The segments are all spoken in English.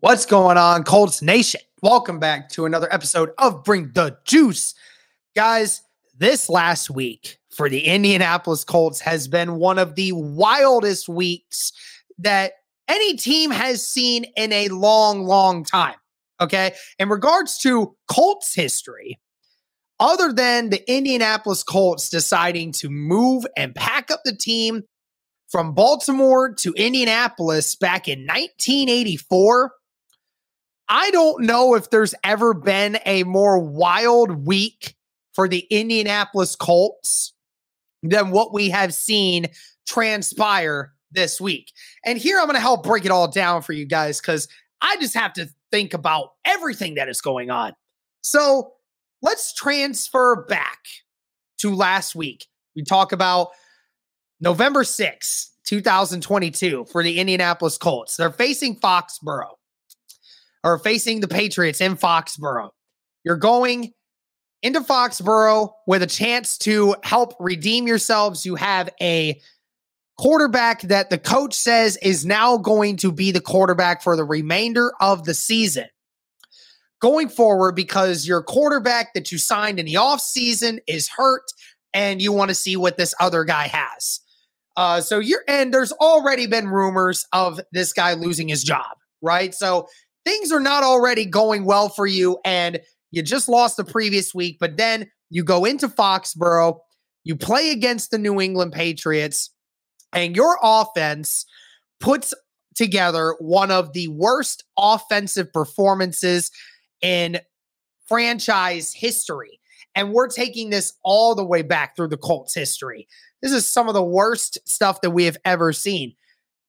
What's going on, Colts Nation? Welcome back to another episode of Bring the Juice. Guys, this last week for the Indianapolis Colts has been one of the wildest weeks that any team has seen in a long, long time. Okay. In regards to Colts history, other than the Indianapolis Colts deciding to move and pack up the team from Baltimore to Indianapolis back in 1984, I don't know if there's ever been a more wild week for the Indianapolis Colts than what we have seen transpire this week. And here I'm going to help break it all down for you guys because I just have to think about everything that is going on. So let's transfer back to last week. We talk about November 6th, 2022 for the Indianapolis Colts. They're facing Foxborough or facing the Patriots in Foxborough. You're going into Foxborough with a chance to help redeem yourselves. You have a quarterback that the coach says is now going to be the quarterback for the remainder of the season. Going forward, because your quarterback that you signed in the offseason is hurt and you want to see what this other guy has. Uh, so you're, and there's already been rumors of this guy losing his job, right? So things are not already going well for you and you just lost the previous week, but then you go into Foxborough, you play against the New England Patriots, and your offense puts together one of the worst offensive performances in franchise history. And we're taking this all the way back through the Colts history. This is some of the worst stuff that we have ever seen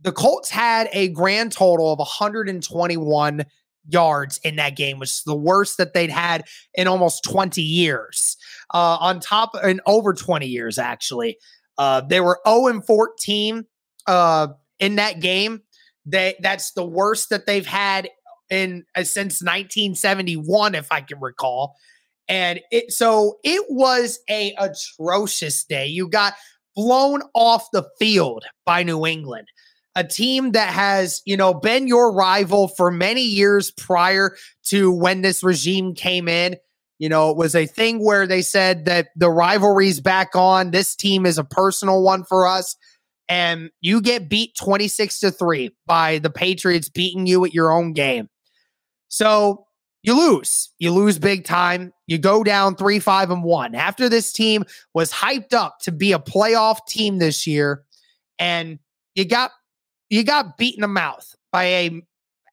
the Colts had a grand total of 121 yards in that game, which is the worst that they'd had in almost 20 years. Uh, on top, in over 20 years, actually. Uh, they were 0 and 14 uh, in that game. They, that's the worst that they've had in uh, since 1971, if I can recall. And it so it was a atrocious day. You got blown off the field by New England a team that has, you know, been your rival for many years prior to when this regime came in. You know, it was a thing where they said that the rivalry's back on. This team is a personal one for us. And you get beat 26 to 3 by the Patriots beating you at your own game. So you lose. You lose big time. You go down 3 5 and 1. After this team was hyped up to be a playoff team this year, and you got you got beat in the mouth by a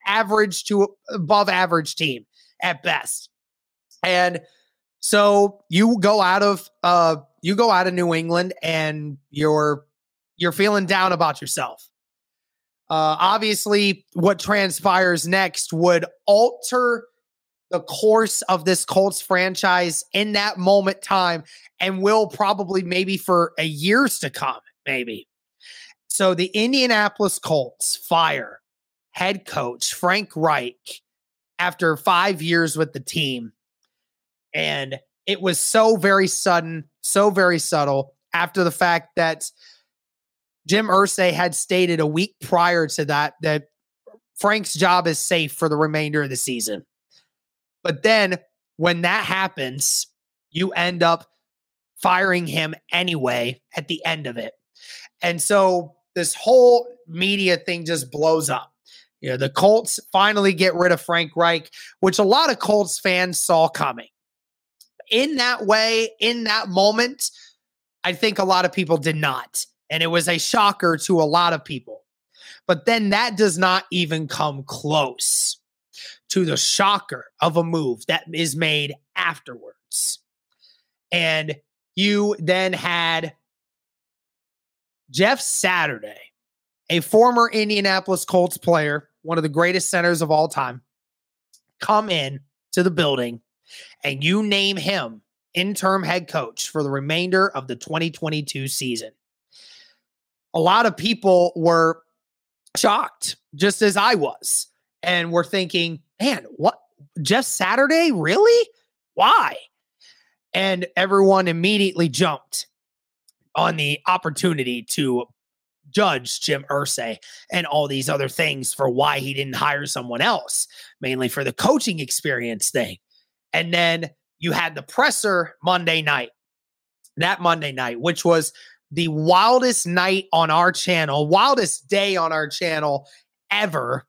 average to above average team at best. And so you go out of uh you go out of New England and you're you're feeling down about yourself. Uh obviously what transpires next would alter the course of this Colts franchise in that moment time and will probably maybe for a years to come maybe. So the Indianapolis Colts fire head coach Frank Reich after five years with the team. And it was so very sudden, so very subtle. after the fact that Jim Irsay had stated a week prior to that that Frank's job is safe for the remainder of the season. But then when that happens, you end up firing him anyway at the end of it. And so this whole media thing just blows up. You know, the Colts finally get rid of Frank Reich, which a lot of Colts fans saw coming. In that way, in that moment, I think a lot of people did not. And it was a shocker to a lot of people. But then that does not even come close to the shocker of a move that is made afterwards. And you then had Jeff Saturday, a former Indianapolis Colts player, one of the greatest centers of all time, come in to the building and you name him interim head coach for the remainder of the 2022 season. A lot of people were shocked, just as I was, and were thinking, man, what? Jeff Saturday? Really? Why? And everyone immediately jumped on the opportunity to judge Jim Irsay and all these other things for why he didn't hire someone else, mainly for the coaching experience thing. And then you had the presser Monday night, that Monday night, which was the wildest night on our channel, wildest day on our channel ever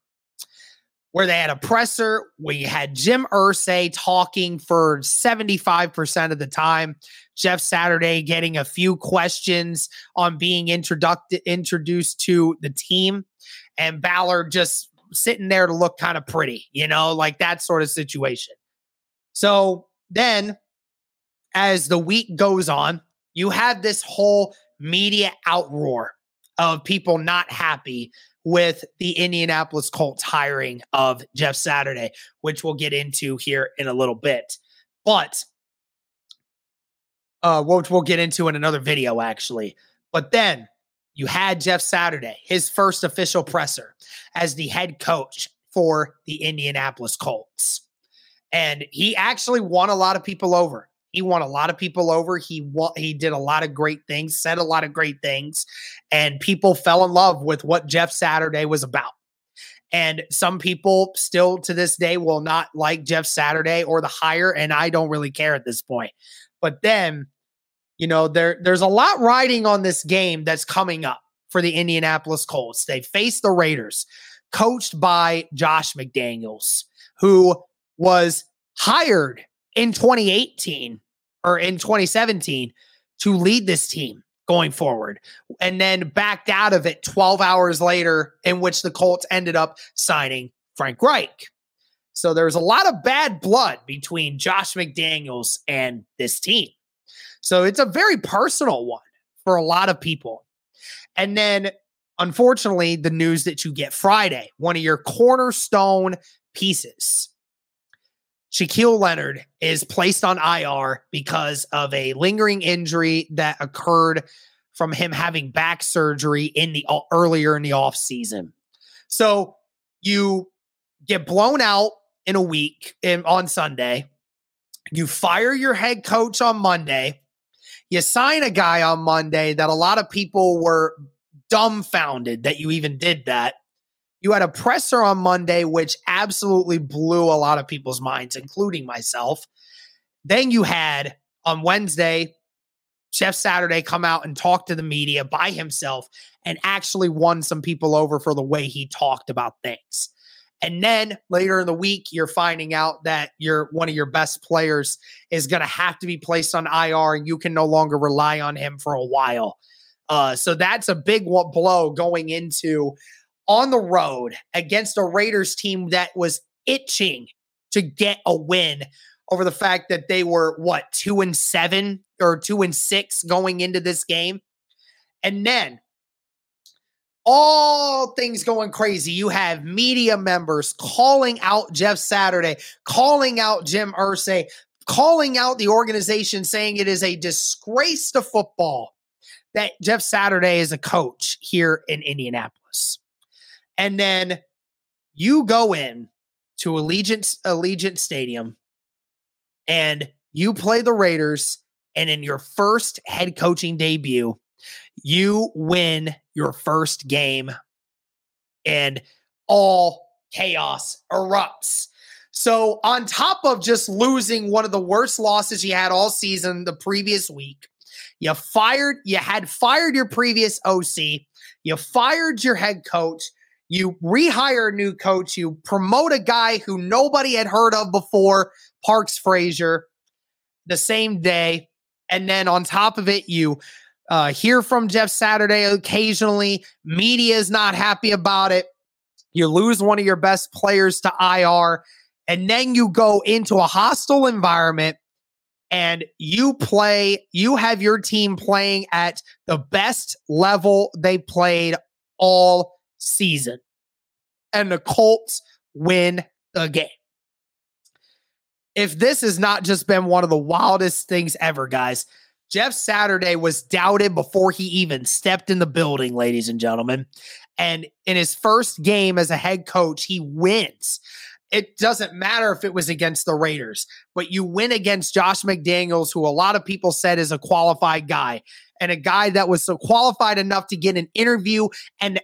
where they had a presser. We had Jim Irsay talking for 75% of the time. Jeff Saturday getting a few questions on being introduced introduced to the team, and Ballard just sitting there to look kind of pretty, you know, like that sort of situation. So then, as the week goes on, you have this whole media outroar of people not happy with the Indianapolis Colts hiring of Jeff Saturday, which we'll get into here in a little bit. But uh, which we'll get into in another video, actually. But then you had Jeff Saturday, his first official presser as the head coach for the Indianapolis Colts. And he actually won a lot of people over. He won a lot of people over. He won, he did a lot of great things, said a lot of great things, and people fell in love with what Jeff Saturday was about. And some people still to this day will not like Jeff Saturday or the hire, and I don't really care at this point. But then, you know, there there's a lot riding on this game that's coming up for the Indianapolis Colts. They face the Raiders, coached by Josh McDaniels, who was hired in 2018 or in 2017 to lead this team going forward and then backed out of it 12 hours later in which the Colts ended up signing Frank Reich. So there's a lot of bad blood between Josh McDaniels and this team. So it's a very personal one for a lot of people. And then unfortunately the news that you get Friday, one of your cornerstone pieces Shaquille Leonard is placed on IR because of a lingering injury that occurred from him having back surgery in the uh, earlier in the off season. So you get blown out in a week in, on Sunday. You fire your head coach on Monday. You sign a guy on Monday that a lot of people were dumbfounded that you even did that. You had a presser on Monday, which absolutely blew a lot of people's minds, including myself. Then you had on Wednesday, Jeff Saturday come out and talk to the media by himself and actually won some people over for the way he talked about things. And then later in the week, you're finding out that your one of your best players is going to have to be placed on IR, and you can no longer rely on him for a while. Uh, so that's a big blow going into on the road against a Raiders team that was itching to get a win over the fact that they were what two and seven or two and six going into this game. And then all things going crazy. You have media members calling out Jeff Saturday, calling out Jim Irsay, calling out the organization, saying it is a disgrace to football that Jeff Saturday is a coach here in Indianapolis. And then you go in to Allegiant Allegiant Stadium and you play the Raiders And in your first head coaching debut, you win your first game and all chaos erupts. So, on top of just losing one of the worst losses you had all season the previous week, you fired, you had fired your previous OC, you fired your head coach, you rehire a new coach, you promote a guy who nobody had heard of before, Parks Frazier, the same day. And then on top of it, you uh, hear from Jeff Saturday occasionally. Media is not happy about it. You lose one of your best players to IR, and then you go into a hostile environment and you play, you have your team playing at the best level they played all season. And the Colts win the game. If this has not just been one of the wildest things ever, guys, Jeff Saturday was doubted before he even stepped in the building, ladies and gentlemen. And in his first game as a head coach, he wins. It doesn't matter if it was against the Raiders, but you win against Josh McDaniels, who a lot of people said is a qualified guy and a guy that was so qualified enough to get an interview and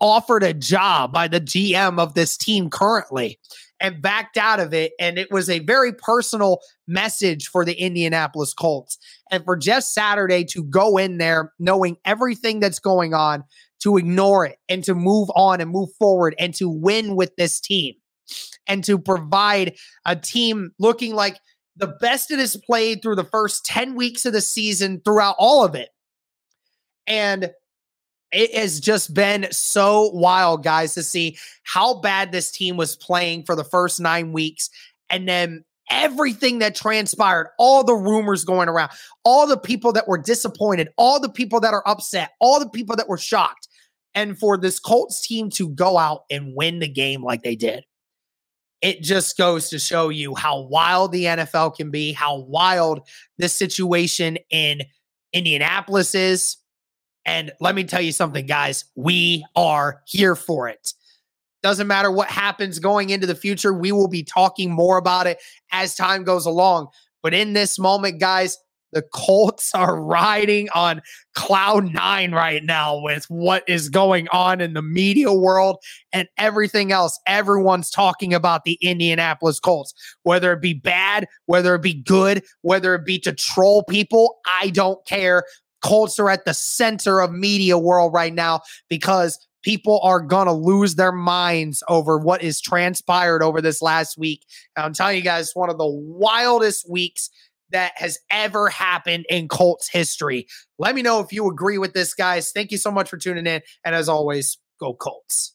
offered a job by the GM of this team currently and backed out of it. And it was a very personal message for the Indianapolis Colts. And for Jeff Saturday to go in there knowing everything that's going on, to ignore it and to move on and move forward and to win with this team and to provide a team looking like the best it has played through the first 10 weeks of the season throughout all of it. And it has just been so wild, guys, to see how bad this team was playing for the first nine weeks. And then everything that transpired, all the rumors going around, all the people that were disappointed, all the people that are upset, all the people that were shocked. And for this Colts team to go out and win the game like they did, it just goes to show you how wild the NFL can be, how wild this situation in Indianapolis is and let me tell you something, guys, we are here for it. Doesn't matter what happens going into the future, we will be talking more about it as time goes along. But in this moment, guys, the Colts are riding on cloud nine right now with what is going on in the media world and everything else. Everyone's talking about the Indianapolis Colts, whether it be bad, whether it be good, whether it be to troll people. I don't care. Colts are at the center of media world right now because people are going to lose their minds over what is transpired over this last week. And I'm telling you guys, one of the wildest weeks that has ever happened in Colts history. Let me know if you agree with this, guys. Thank you so much for tuning in. And as always, go Colts.